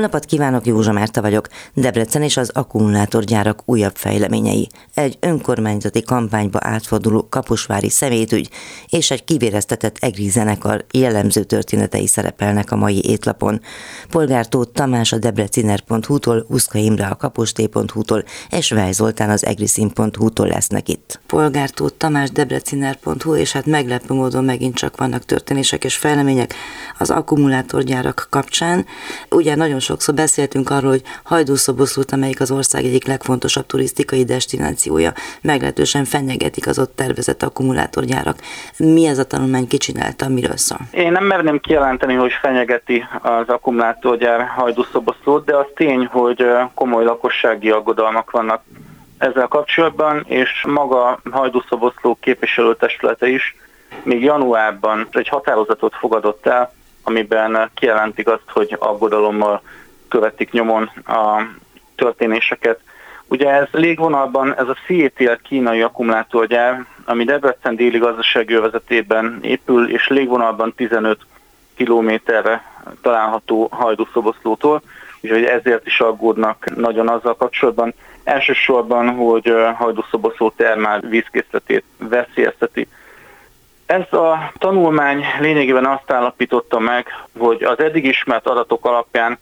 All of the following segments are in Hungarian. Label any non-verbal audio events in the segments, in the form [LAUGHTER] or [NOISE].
Napot kívánok, Józsa Márta vagyok. Debrecen és az akkumulátorgyárak újabb fejleményei. Egy önkormányzati kampányba átforduló kapusvári szemétügy és egy kivéreztetett egri zenekar jellemző történetei szerepelnek a mai étlapon. Polgártót Tamás a debreciner.hu-tól, Uszka Imre a kapusté.hu-tól és Váj Zoltán az egriszín.hu-tól lesznek itt. Polgártót Tamás debreciner.hu és hát meglepő módon megint csak vannak történések és fejlemények az akkumulátorgyárak kapcsán. Ugye nagyon nagyon sokszor beszéltünk arról, hogy Hajdúszoboszlót, amelyik az ország egyik legfontosabb turisztikai destinációja, meglehetősen fenyegetik az ott tervezett akkumulátorgyárak. Mi ez a tanulmány, kicsinálta, miről szól? Én nem merném kijelenteni, hogy fenyegeti az akkumulátorgyár Hajdúszoboszlót, de az tény, hogy komoly lakossági aggodalmak vannak ezzel kapcsolatban, és maga Hajdúszoboszló képviselőtestülete is még januárban egy határozatot fogadott el, amiben kijelentik azt, hogy aggodalommal követik nyomon a történéseket. Ugye ez légvonalban, ez a CETL kínai akkumulátorgyár, ami Debrecen déli gazdasági övezetében épül, és légvonalban 15 kilométerre található Hajdúszoboszlótól, úgyhogy ezért is aggódnak nagyon azzal kapcsolatban. Elsősorban, hogy Hajdúszoboszló termál vízkészletét veszélyezteti. Ez a tanulmány lényegében azt állapította meg, hogy az eddig ismert adatok alapján,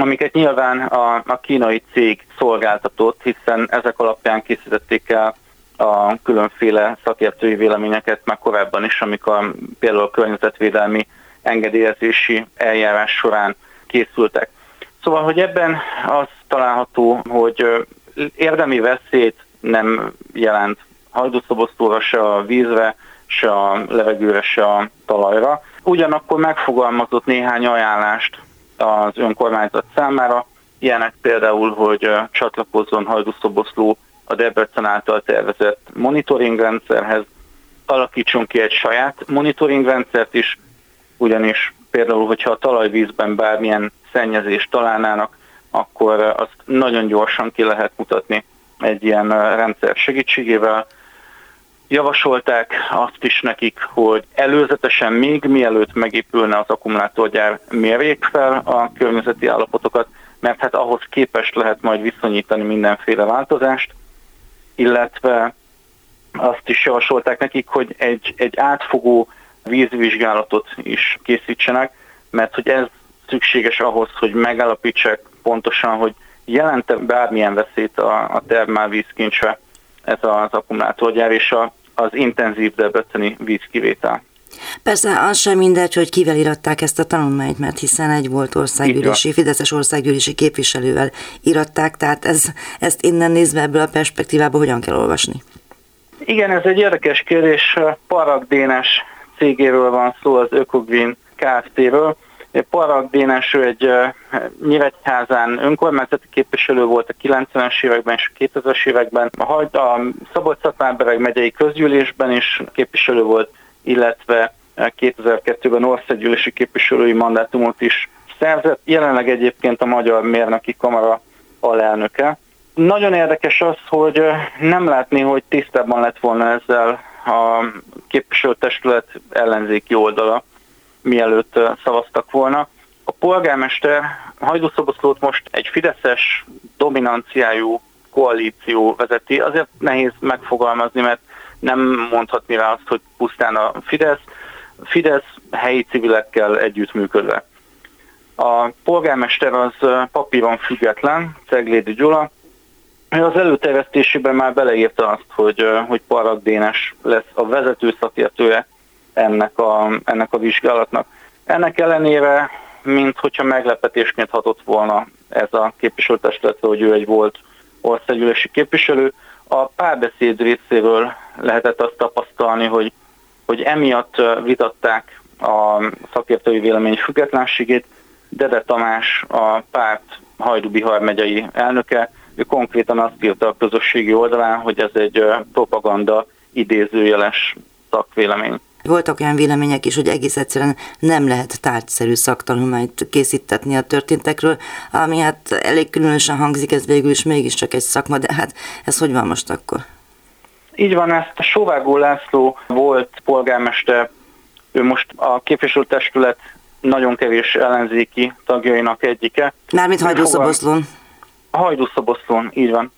amiket nyilván a, a kínai cég szolgáltatott, hiszen ezek alapján készítették el a különféle szakértői véleményeket már korábban is, amikor például a környezetvédelmi engedélyezési eljárás során készültek. Szóval, hogy ebben az található, hogy érdemi veszélyt nem jelent hajdúszobosztóra se a vízre, se a levegőre, se a talajra. Ugyanakkor megfogalmazott néhány ajánlást az önkormányzat számára, ilyenek például, hogy csatlakozzon Hajdúszoboszló a Debrecen által tervezett monitoring rendszerhez, alakítson ki egy saját monitoring rendszert is, ugyanis például, hogyha a talajvízben bármilyen szennyezést találnának, akkor azt nagyon gyorsan ki lehet mutatni egy ilyen rendszer segítségével. Javasolták azt is nekik, hogy előzetesen még mielőtt megépülne az akkumulátorgyár mérjék fel a környezeti állapotokat, mert hát ahhoz képest lehet majd viszonyítani mindenféle változást, illetve azt is javasolták nekik, hogy egy, egy átfogó vízvizsgálatot is készítsenek, mert hogy ez szükséges ahhoz, hogy megállapítsák pontosan, hogy jelente bármilyen veszélyt a, a termálvízkincse ez az akkumulátorgyár és a, az intenzív debreceni vízkivétel. Persze az sem mindegy, hogy kivel iratták ezt a tanulmányt, mert hiszen egy volt országgyűlési, Fideszes országgyűlési képviselővel iratták, tehát ez, ezt innen nézve ebből a perspektívából hogyan kell olvasni? Igen, ez egy érdekes kérdés. Parag Dénes cégéről van szó, az Ökogvin Kft-ről. Parag Dénes, ő egy Nyíregyházán önkormányzati képviselő volt a 90-es években és a 2000-es években. A, a szabolcs szatmár megyei közgyűlésben is képviselő volt, illetve 2002-ben országgyűlési képviselői mandátumot is szerzett. Jelenleg egyébként a Magyar Mérnöki Kamara alelnöke. Nagyon érdekes az, hogy nem látni, hogy tisztában lett volna ezzel a képviselőtestület ellenzéki oldala mielőtt szavaztak volna. A polgármester Hajdúszoboszlót most egy fideszes dominanciájú koalíció vezeti. Azért nehéz megfogalmazni, mert nem mondhatni rá azt, hogy pusztán a Fidesz. Fidesz helyi civilekkel együttműködve. A polgármester az papíron független, Ceglédi Gyula, az előterjesztésében már beleírta azt, hogy, hogy Parag Dénes lesz a vezető szakértője ennek a, ennek a vizsgálatnak. Ennek ellenére, mint hogyha meglepetésként hatott volna ez a képviselőtestület, hogy ő egy volt országgyűlési képviselő, a párbeszéd részéről lehetett azt tapasztalni, hogy, hogy emiatt vitatták a szakértői vélemény függetlenségét. Dede Tamás, a párt Hajdú-Bihar megyei elnöke, ő konkrétan azt írta a közösségi oldalán, hogy ez egy propaganda idézőjeles szakvélemény. Voltak olyan vélemények is, hogy egész egyszerűen nem lehet tárgyszerű szaktanulmányt készítetni a történtekről, ami hát elég különösen hangzik, ez végül is mégiscsak egy szakma, de hát ez hogy van most akkor? Így van, ezt Sovágó László volt polgármester, ő most a képviselőtestület nagyon kevés ellenzéki tagjainak egyike. Mármint Hajdúszoboszlón. Hajdúszoboszlón, így van.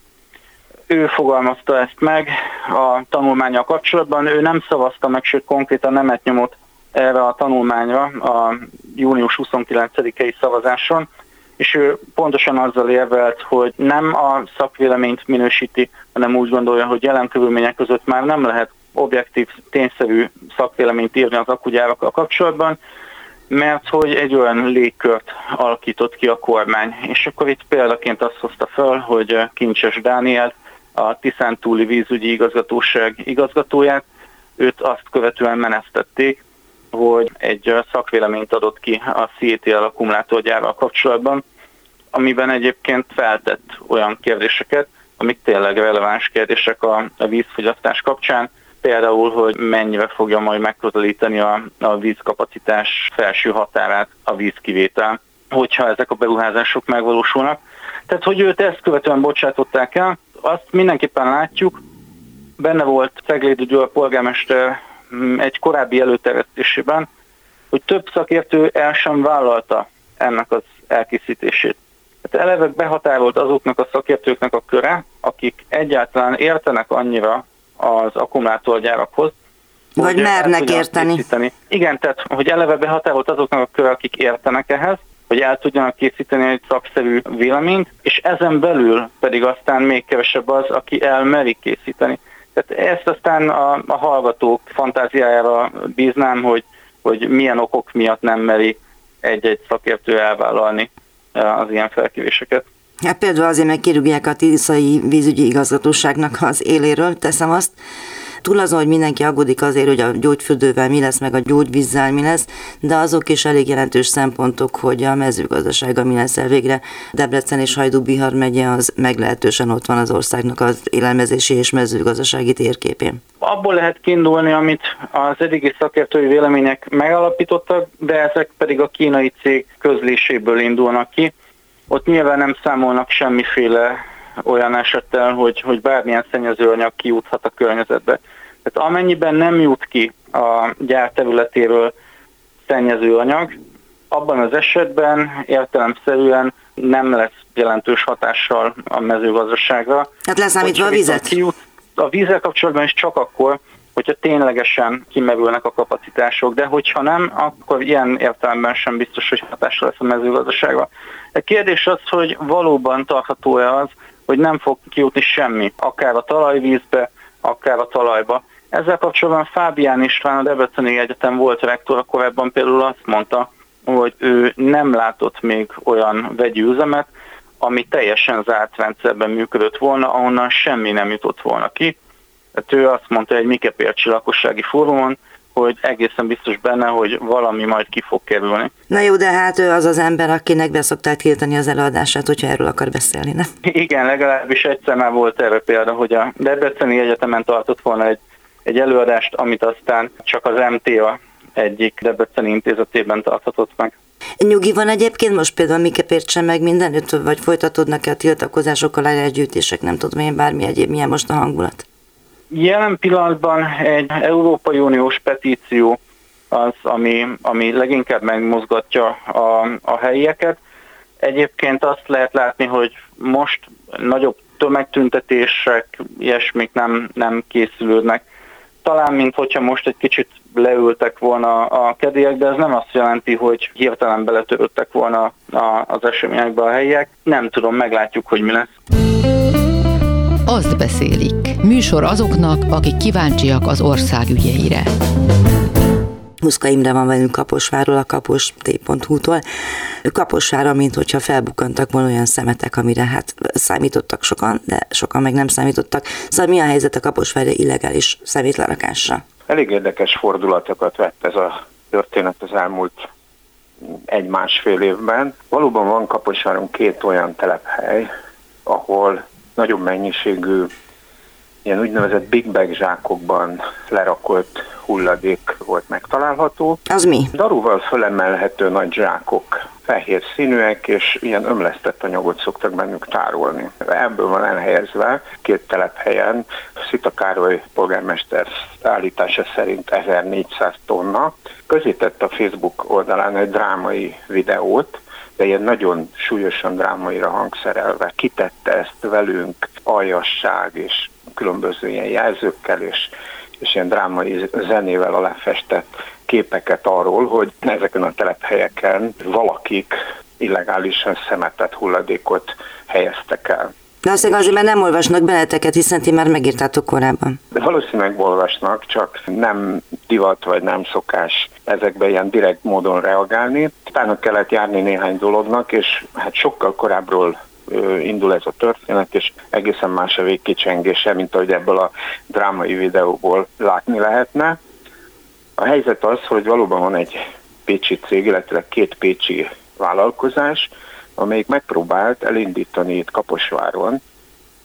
Ő fogalmazta ezt meg a tanulmánya kapcsolatban, ő nem szavazta meg, sőt konkrétan nemet nyomott erre a tanulmányra a június 29-i szavazáson, és ő pontosan azzal érvelt, hogy nem a szakvéleményt minősíti, hanem úgy gondolja, hogy jelen körülmények között már nem lehet objektív, tényszerű szakvéleményt írni az akugyárakkal kapcsolatban, mert hogy egy olyan légkört alakított ki a kormány. És akkor itt példaként azt hozta fel, hogy Kincses Dániel, a Tiszántúli vízügyi igazgatóság igazgatóját, őt azt követően menesztették, hogy egy szakvéleményt adott ki a CETL akkumulátorgyárral kapcsolatban, amiben egyébként feltett olyan kérdéseket, amik tényleg releváns kérdések a, a vízfogyasztás kapcsán, például, hogy mennyire fogja majd megközelíteni a, a vízkapacitás felső határát a vízkivétel, hogyha ezek a beruházások megvalósulnak. Tehát, hogy őt ezt követően bocsátották el, azt mindenképpen látjuk, benne volt Ceglédi Gyula polgármester mm, egy korábbi előterjesztésében, hogy több szakértő el sem vállalta ennek az elkészítését. Tehát eleve behatárolt azoknak a szakértőknek a köre, akik egyáltalán értenek annyira az akkumulátorgyárakhoz, vagy mernek érteni. Igen, tehát hogy eleve behatárolt azoknak a kör, akik értenek ehhez, hogy el tudjanak készíteni egy szakszerű véleményt, és ezen belül pedig aztán még kevesebb az, aki elmeri készíteni. Tehát ezt aztán a, a hallgatók fantáziájára bíznám, hogy, hogy milyen okok miatt nem meri egy-egy szakértő elvállalni az ilyen felkívéseket. Hát például azért meg kirúgják a Tiszai vízügyi igazgatóságnak az éléről, teszem azt, túl azon, hogy mindenki aggódik azért, hogy a gyógyfürdővel mi lesz, meg a gyógyvízzel mi lesz, de azok is elég jelentős szempontok, hogy a mezőgazdasága mi lesz elvégre. Debrecen és Hajdú-Bihar megye az meglehetősen ott van az országnak az élelmezési és mezőgazdasági térképén. Abból lehet kiindulni, amit az eddigi szakértői vélemények megalapítottak, de ezek pedig a kínai cég közléséből indulnak ki. Ott nyilván nem számolnak semmiféle olyan esettel, hogy, hogy bármilyen szennyezőanyag kijuthat a környezetbe. Tehát amennyiben nem jut ki a gyár területéről szennyezőanyag, abban az esetben értelemszerűen nem lesz jelentős hatással a mezőgazdaságra. Hát leszámítva a vizet? Kijut, a vízzel kapcsolatban is csak akkor, hogyha ténylegesen kimerülnek a kapacitások, de hogyha nem, akkor ilyen értelemben sem biztos, hogy hatással lesz a mezőgazdaságra. A kérdés az, hogy valóban tartható-e az, hogy nem fog kijutni semmi, akár a talajvízbe, akár a talajba. Ezzel kapcsolatban Fábián István, a Debreceni Egyetem volt rektor, korábban például azt mondta, hogy ő nem látott még olyan vegyi üzemet, ami teljesen zárt rendszerben működött volna, ahonnan semmi nem jutott volna ki. Tehát ő azt mondta egy Mikepércsi lakossági fórumon, hogy egészen biztos benne, hogy valami majd ki fog kerülni. Na jó, de hát ő az az ember, akinek beszoktál tiltani az előadását, hogyha erről akar beszélni, ne? Igen, legalábbis egyszer már volt erre példa, hogy a Debreceni Egyetemen tartott volna egy, egy előadást, amit aztán csak az MTA egyik Debreceni intézetében tarthatott meg. Nyugi van egyébként most például miket értsen meg mindenütt, vagy folytatódnak-e a tiltakozásokkal, alágyűjtések, nem tudom én, bármi egyéb, milyen most a hangulat? Jelen pillanatban egy Európai Uniós petíció az, ami, ami leginkább megmozgatja a, a helyieket. Egyébként azt lehet látni, hogy most nagyobb tömegtüntetések, ilyesmik nem, nem készülődnek. Talán, mint hogyha most egy kicsit leültek volna a kedélyek, de ez nem azt jelenti, hogy hirtelen beletörődtek volna az eseményekbe a helyiek. Nem tudom, meglátjuk, hogy mi lesz. Azt beszélik. Műsor azoknak, akik kíváncsiak az ország ügyeire. Muszka Imre van velünk Kaposváról, a kapos.hu-tól. Kaposvára, mint hogyha felbukkantak volna olyan szemetek, amire hát számítottak sokan, de sokan meg nem számítottak. Szóval mi a helyzet a Kaposvára illegális szemétlerakásra? Elég érdekes fordulatokat vett ez a történet az elmúlt egy-másfél évben. Valóban van Kaposváron két olyan telephely, ahol nagyobb mennyiségű ilyen úgynevezett big bag zsákokban lerakott hulladék volt megtalálható. Az mi? Daruval fölemelhető nagy zsákok, fehér színűek, és ilyen ömlesztett anyagot szoktak bennük tárolni. Ebből van elhelyezve két telephelyen, Szita Károly polgármester állítása szerint 1400 tonna. Közített a Facebook oldalán egy drámai videót, de ilyen nagyon súlyosan drámaira hangszerelve kitette ezt velünk aljasság és különböző ilyen jelzőkkel és, és ilyen drámai zenével aláfestett képeket arról, hogy ezeken a telephelyeken valakik illegálisan szemetett hulladékot helyeztek el. Valószínűleg azért, mert nem olvasnak benneteket, hiszen ti már megírtátok korábban. De valószínűleg olvasnak, csak nem divat vagy nem szokás ezekbe ilyen direkt módon reagálni. Utána kellett járni néhány dolognak, és hát sokkal korábbról indul ez a történet, és egészen más a végkicsengése, mint ahogy ebből a drámai videóból látni lehetne. A helyzet az, hogy valóban van egy pécsi cég, illetve két pécsi vállalkozás, amelyik megpróbált elindítani itt Kaposváron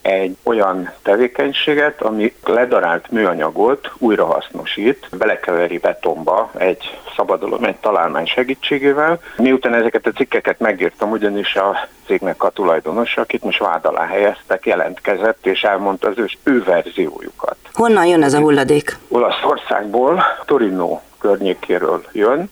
egy olyan tevékenységet, ami ledarált műanyagot újrahasznosít, belekeveri betonba egy szabadalom, egy találmány segítségével. Miután ezeket a cikkeket megírtam, ugyanis a cégnek a tulajdonosa, akit most vád alá helyeztek, jelentkezett és elmondta az ős ő verziójukat. Honnan jön ez a hulladék? Olaszországból, Torino környékéről jön,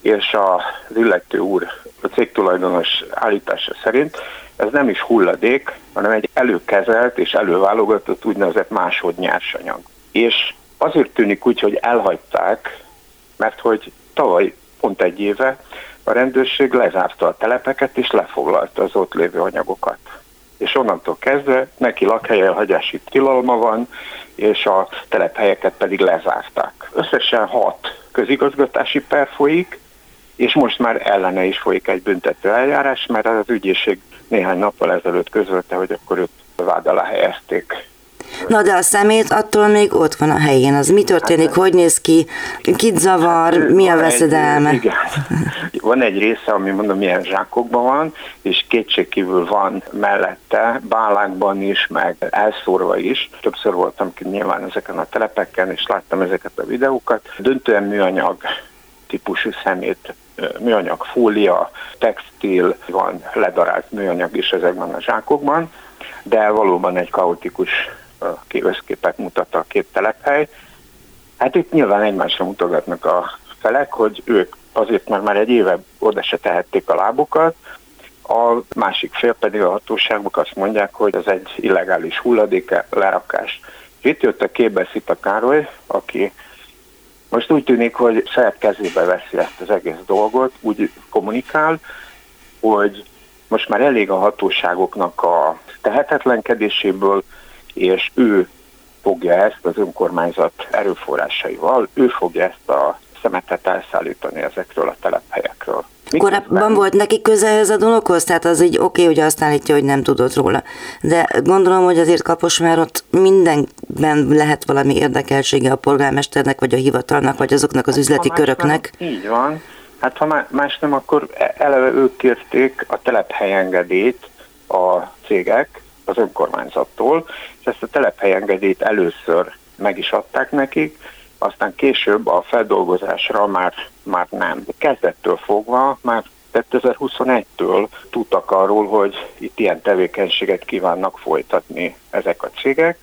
és az illető úr, a cégtulajdonos állítása szerint ez nem is hulladék, hanem egy előkezelt és előválogatott úgynevezett másodnyersanyag. És azért tűnik úgy, hogy elhagyták, mert hogy tavaly pont egy éve a rendőrség lezárta a telepeket és lefoglalta az ott lévő anyagokat. És onnantól kezdve neki lakhelyelhagyási tilalma van, és a telephelyeket pedig lezárták. Összesen hat közigazgatási per folyik, és most már ellene is folyik egy büntető eljárás, mert az ügyészség néhány nappal ezelőtt közölte, hogy akkor őt vád alá helyezték. Na de a szemét attól még ott van a helyén. Az mi történik, hát, hogy néz ki, kit zavar, hát, mi a veszedelme? Egy, igen. [LAUGHS] Van egy része, ami mondom, milyen zsákokban van, és kétségkívül van mellette, bálákban is, meg elszórva is. Többször voltam ki nyilván ezeken a telepeken, és láttam ezeket a videókat. Döntően műanyag típusú szemét műanyag fólia, textil, van ledarált műanyag is ezekben a zsákokban, de valóban egy kaotikus összképet mutat a két telephely. Hát itt nyilván egymásra mutogatnak a felek, hogy ők azért, mert már egy éve oda se tehették a lábukat, a másik fél pedig a hatóságok azt mondják, hogy ez egy illegális hulladék lerakás. Itt jött a képbe Szita Károly, aki most úgy tűnik, hogy saját kezébe veszi ezt az egész dolgot, úgy kommunikál, hogy most már elég a hatóságoknak a tehetetlenkedéséből, és ő fogja ezt az önkormányzat erőforrásaival, ő fogja ezt a szemetet elszállítani ezekről a telephelyekről. Korábban volt neki köze ez a dologhoz? Tehát az így oké, okay, hogy azt állítja, hogy nem tudott róla. De gondolom, hogy azért kapos már ott mindenben lehet valami érdekeltsége a polgármesternek, vagy a hivatalnak, vagy azoknak az hát, üzleti köröknek. Nem, így van. Hát ha más nem, akkor e- eleve ők kérték a telephelyengedélyt a cégek az önkormányzattól, és ezt a telephelyengedélyt először meg is adták nekik, aztán később a feldolgozásra már, már nem. Kezdettől fogva már 2021-től tudtak arról, hogy itt ilyen tevékenységet kívánnak folytatni ezek a cégek.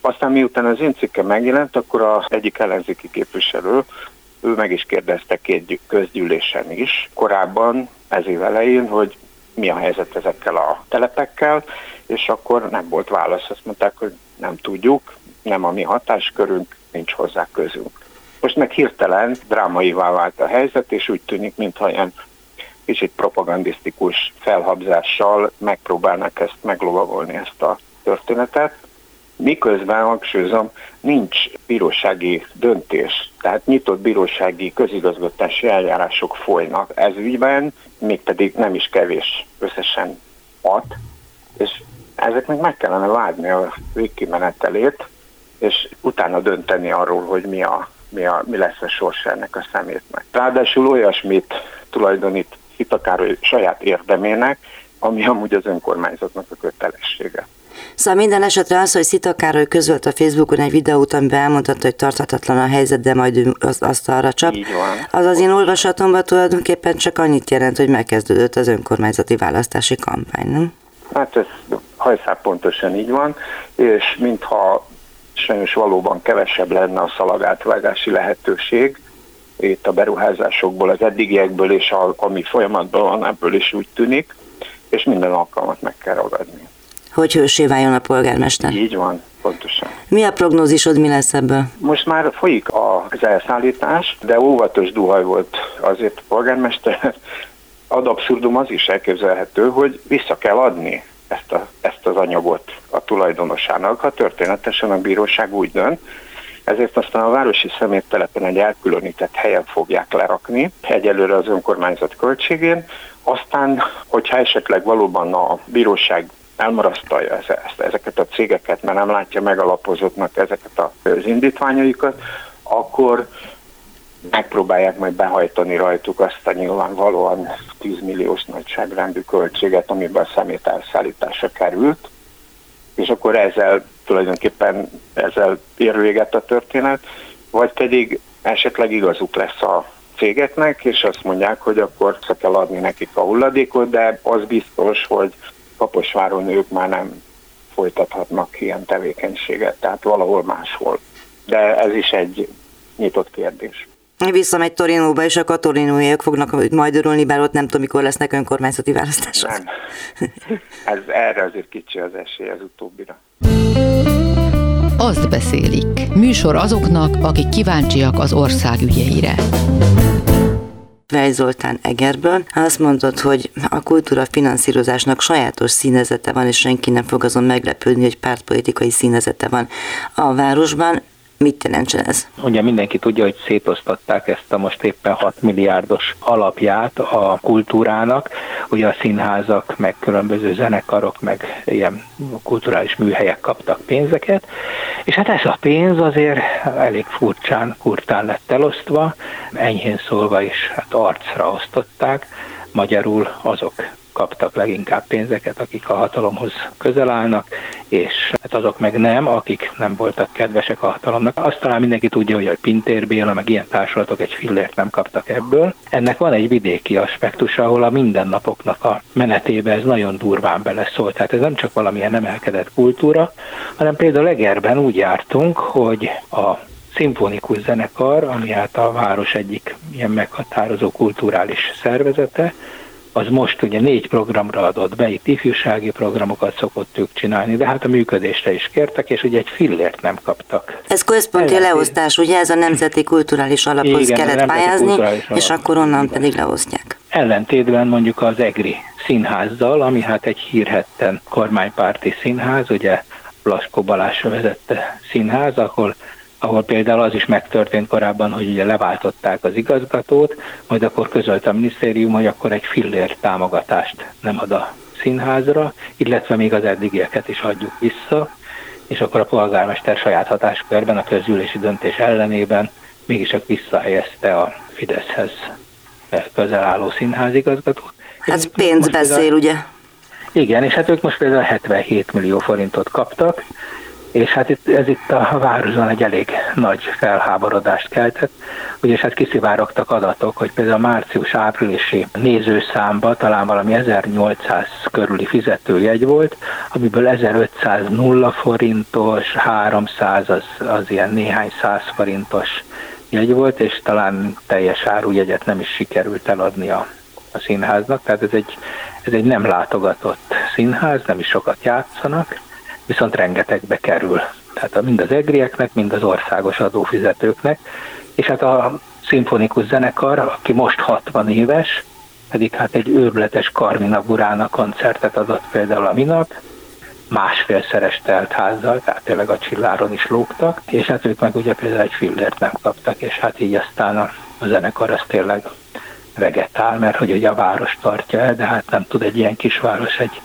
Aztán miután az én cikke megjelent, akkor az egyik ellenzéki képviselő, ő meg is kérdezte két közgyűlésen is korábban, ez év elején, hogy mi a helyzet ezekkel a telepekkel, és akkor nem volt válasz. Azt mondták, hogy nem tudjuk, nem a mi hatáskörünk, nincs hozzá közünk. Most meg hirtelen drámaivá vált a helyzet, és úgy tűnik, mintha ilyen kicsit propagandisztikus felhabzással megpróbálnak ezt meglovagolni ezt a történetet. Miközben, hangsúlyozom, nincs bírósági döntés, tehát nyitott bírósági közigazgatási eljárások folynak ez ügyben, mégpedig nem is kevés, összesen hat, és ezeknek meg kellene várni a végkimenetelét, és utána dönteni arról, hogy mi, a, mi, a, mi lesz a sors ennek a szemétnek. Ráadásul olyasmit tulajdonít Hitakároly saját érdemének, ami amúgy az önkormányzatnak a kötelessége. Szóval minden esetre az, hogy Szita Károly közölt a Facebookon egy videót, amiben elmondhatta, hogy tarthatatlan a helyzet, de majd ő az, azt arra csap. Az az én olvasatomban tulajdonképpen csak annyit jelent, hogy megkezdődött az önkormányzati választási kampány, nem? Hát ez hajszál pontosan így van, és mintha sajnos valóban kevesebb lenne a szalagátvágási lehetőség, itt a beruházásokból, az eddigiekből és a, ami folyamatban van, ebből is úgy tűnik, és minden alkalmat meg kell ragadni. Hogy hősé váljon a polgármester? Így van, pontosan. Mi a prognózisod, mi lesz ebből? Most már folyik az elszállítás, de óvatos duhaj volt azért a polgármester. [LAUGHS] Ad abszurdum az is elképzelhető, hogy vissza kell adni ezt, a, ezt az anyagot a tulajdonosának, ha történetesen a bíróság úgy dönt, ezért aztán a városi szeméttelepen egy elkülönített helyen fogják lerakni, egyelőre az önkormányzat költségén, aztán, hogyha esetleg valóban a bíróság elmarasztalja ezeket a cégeket, mert nem látja megalapozottnak ezeket az indítványaikat, akkor megpróbálják majd behajtani rajtuk azt a nyilvánvalóan 10 milliós nagyságrendű költséget, amiben a szemét elszállítása került, és akkor ezzel tulajdonképpen ezzel ér véget a történet, vagy pedig esetleg igazuk lesz a cégeknek, és azt mondják, hogy akkor szak kell adni nekik a hulladékot, de az biztos, hogy Kaposváron ők már nem folytathatnak ilyen tevékenységet, tehát valahol máshol. De ez is egy nyitott kérdés. Visszamegy Torinóba, és a katolinóiak fognak majd örülni, bár ott nem tudom, mikor lesznek önkormányzati választások. Nem. Ez, erre azért kicsi az esély az utóbbira. Azt beszélik. Műsor azoknak, akik kíváncsiak az ország ügyeire. Vej Zoltán Egerből. Azt mondod, hogy a kultúra finanszírozásnak sajátos színezete van, és senki nem fog azon meglepődni, hogy pártpolitikai színezete van a városban. Mit jelentsen ez? Ugye mindenki tudja, hogy szétosztatták ezt a most éppen 6 milliárdos alapját a kultúrának. Ugye a színházak, meg különböző zenekarok, meg ilyen kulturális műhelyek kaptak pénzeket, és hát ez a pénz azért elég furcsán, kurtán lett elosztva, enyhén szólva is hát arcra osztották, magyarul azok kaptak leginkább pénzeket, akik a hatalomhoz közel állnak, és hát azok meg nem, akik nem voltak kedvesek a hatalomnak. Azt talán mindenki tudja, hogy a Pintér Béla, meg ilyen társulatok egy fillért nem kaptak ebből. Ennek van egy vidéki aspektus, ahol a mindennapoknak a menetébe ez nagyon durván beleszólt. Tehát ez nem csak valamilyen emelkedett kultúra, hanem például Egerben úgy jártunk, hogy a szimfonikus zenekar, ami hát a város egyik ilyen meghatározó kulturális szervezete, az most ugye négy programra adott be, itt ifjúsági programokat szokott ők csinálni, de hát a működésre is kértek, és ugye egy fillért nem kaptak. Ez központi Ellentét... leosztás, ugye ez a Nemzeti Kulturális Alaphoz Igen, kellett pályázni, és akkor onnan Igen. pedig leosztják. Ellentétben mondjuk az EGRI színházzal, ami hát egy hírhetten kormánypárti színház, ugye Laskó Balázs vezette színház, ahol ahol például az is megtörtént korábban, hogy ugye leváltották az igazgatót, majd akkor közölt a minisztérium, hogy akkor egy fillér támogatást nem ad a színházra, illetve még az eddigieket is adjuk vissza, és akkor a polgármester saját hatáskörben a közülési döntés ellenében mégis csak visszahelyezte a Fideszhez közel álló színházigazgatót. Ez pénz beszél, ugye? Igen, és hát ők most például 77 millió forintot kaptak, és hát itt, ez itt a városban egy elég nagy felháborodást keltett, ugyanis hát kiszivárogtak adatok, hogy például a március-áprilisi nézőszámba talán valami 1800 körüli fizetőjegy volt, amiből 1500 nulla forintos, 300 az, az ilyen néhány száz forintos jegy volt, és talán teljes árujegyet nem is sikerült eladni a, a színháznak, tehát ez egy, ez egy nem látogatott színház, nem is sokat játszanak, viszont rengetegbe kerül. Tehát mind az egrieknek, mind az országos adófizetőknek, és hát a szimfonikus zenekar, aki most 60 éves, pedig hát egy őrületes Karmina Burána koncertet adott például a minap, másfélszeres telt házzal, tehát tényleg a csilláron is lógtak, és hát ők meg ugye például egy fillért nem kaptak, és hát így aztán a, a zenekar az tényleg vegetál, mert hogy ugye a város tartja el, de hát nem tud egy ilyen kisváros egy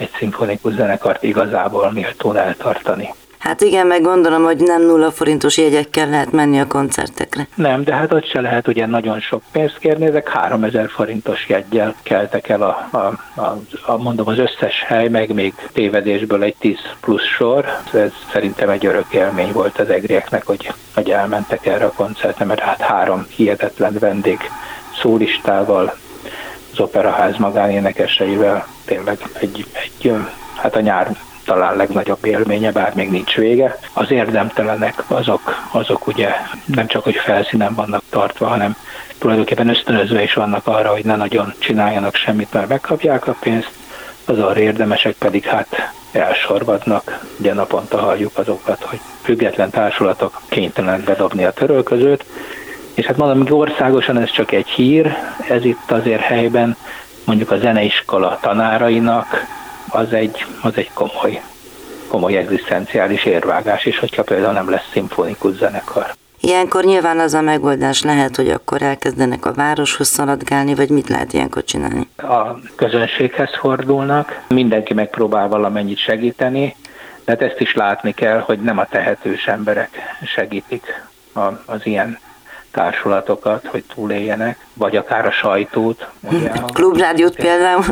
egy szimfonikus zenekart igazából méltón eltartani. Hát igen, meg gondolom, hogy nem nulla forintos jegyekkel lehet menni a koncertekre. Nem, de hát ott se lehet ugye nagyon sok pénzt kérni, ezek 3000 forintos jegyel keltek el a, a, a, a, mondom az összes hely, meg még tévedésből egy 10 plusz sor. Ez szerintem egy örök élmény volt az egrieknek, hogy, hogy elmentek erre a koncertre, mert hát három hihetetlen vendég szólistával, az operaház magánénekeseivel tényleg egy, egy hát a nyár talán legnagyobb élménye, bár még nincs vége. Az érdemtelenek azok, azok ugye nem csak, hogy felszínen vannak tartva, hanem tulajdonképpen ösztönözve is vannak arra, hogy ne nagyon csináljanak semmit, mert megkapják a pénzt, az arra érdemesek pedig hát elsorvadnak. Ugye naponta halljuk azokat, hogy független társulatok kénytelenek bedobni a törölközőt, és hát mondom, hogy országosan ez csak egy hír, ez itt azért helyben mondjuk a zeneiskola tanárainak az egy, az egy komoly, komoly egzisztenciális érvágás is, hogyha például nem lesz szimfonikus zenekar. Ilyenkor nyilván az a megoldás lehet, hogy akkor elkezdenek a városhoz szaladgálni, vagy mit lehet ilyenkor csinálni? A közönséghez fordulnak, mindenki megpróbál valamennyit segíteni, de hát ezt is látni kell, hogy nem a tehetős emberek segítik az ilyen társulatokat, hogy túléljenek, vagy akár a sajtót. Ugye, klubrádiót például.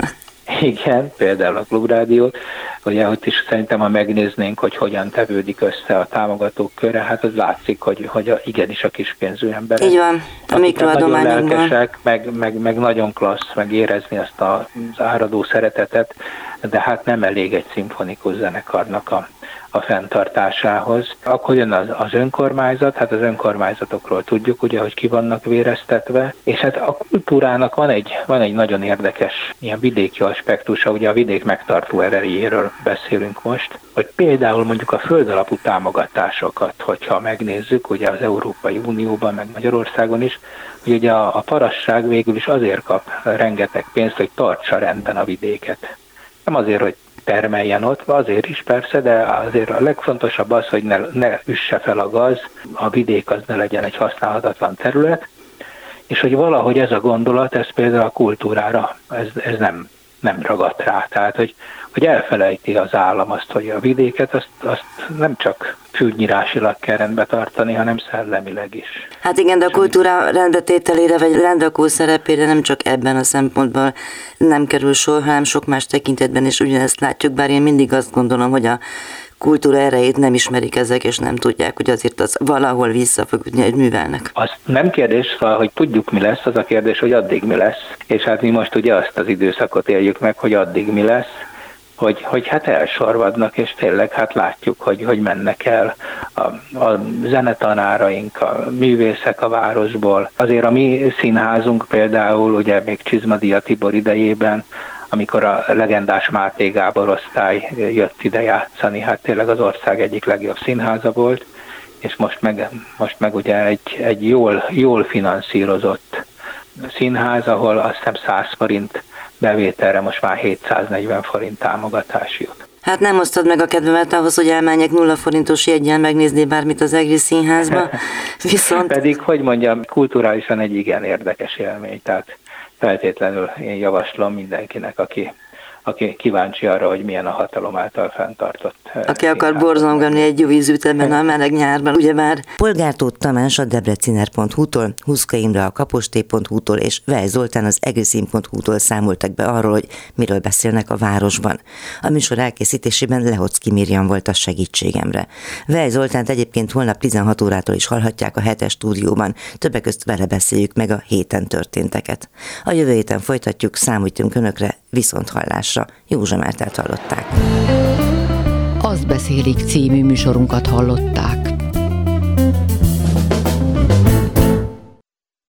Igen, például a klubrádiót. Ugye ott is szerintem, ha megnéznénk, hogy hogyan tevődik össze a támogatók köre, hát az látszik, hogy, hogy a, igenis a kispénzű emberek. Így van, a mikroadományokban. Meg, meg, meg nagyon klassz, meg érezni azt az áradó szeretetet, de hát nem elég egy szimfonikus zenekarnak a a fenntartásához. Akkor jön az, az önkormányzat, hát az önkormányzatokról tudjuk ugye, hogy ki vannak véreztetve, és hát a kultúrának van egy, van egy nagyon érdekes ilyen vidéki aspektusa, ugye a vidék megtartó erejéről beszélünk most, hogy például mondjuk a földalapú támogatásokat, hogyha megnézzük, ugye az Európai Unióban, meg Magyarországon is, hogy ugye a, a parasság végül is azért kap rengeteg pénzt, hogy tartsa rendben a vidéket. Nem azért, hogy termeljen ott, azért is persze, de azért a legfontosabb az, hogy ne, ne üsse fel a gaz, a vidék az ne legyen egy használhatatlan terület, és hogy valahogy ez a gondolat, ez például a kultúrára, ez, ez nem, nem ragadt rá. Tehát, hogy, hogy elfelejti az állam azt, hogy a vidéket azt, azt nem csak fűnyírásilag kell rendbe tartani, hanem szellemileg is. Hát igen, de a kultúra rendbetételére vagy rendakó szerepére nem csak ebben a szempontból nem kerül sor, hanem sok más tekintetben is ugyanezt látjuk, bár én mindig azt gondolom, hogy a kultúra erejét nem ismerik ezek, és nem tudják, hogy azért az valahol vissza fog ütni, hogy művelnek. Az nem kérdés, hogy tudjuk mi lesz, az a kérdés, hogy addig mi lesz. És hát mi most ugye azt az időszakot éljük meg, hogy addig mi lesz, hogy, hogy hát elsorvadnak, és tényleg hát látjuk, hogy, hogy mennek el a, a zenetanáraink, a művészek a városból. Azért a mi színházunk például, ugye még Csizmadia Tibor idejében, amikor a legendás Máté Gábor osztály jött ide játszani, hát tényleg az ország egyik legjobb színháza volt, és most meg, most meg ugye egy, egy jól, jól finanszírozott színház, ahol azt hiszem 100 forint bevételre most már 740 forint támogatás jut. Hát nem osztod meg a kedvemet ahhoz, hogy elmenjek nulla forintos jegyen megnézni bármit az egri színházba, [LAUGHS] viszont... Pedig, hogy mondjam, kulturálisan egy igen érdekes élmény, tehát feltétlenül én javaslom mindenkinek, aki aki kíváncsi arra, hogy milyen a hatalom által fenntartott. Eh, aki akar borzongani egy jó ízűteben a meleg nyárban, ugye már. Polgártót Tamás a debreciner.hu-tól, Huszka Imre a kaposté.hu-tól és Vej Zoltán az egészín.hu-tól számoltak be arról, hogy miről beszélnek a városban. A műsor elkészítésében Lehocki Mirjam volt a segítségemre. Vej Zoltánt egyébként holnap 16 órától is hallhatják a hetes stúdióban, többek közt vele beszéljük meg a héten történteket. A jövő héten folytatjuk, számítunk önökre, viszont hallásra. Józsa Mártát hallották. Azt beszélik című műsorunkat hallották.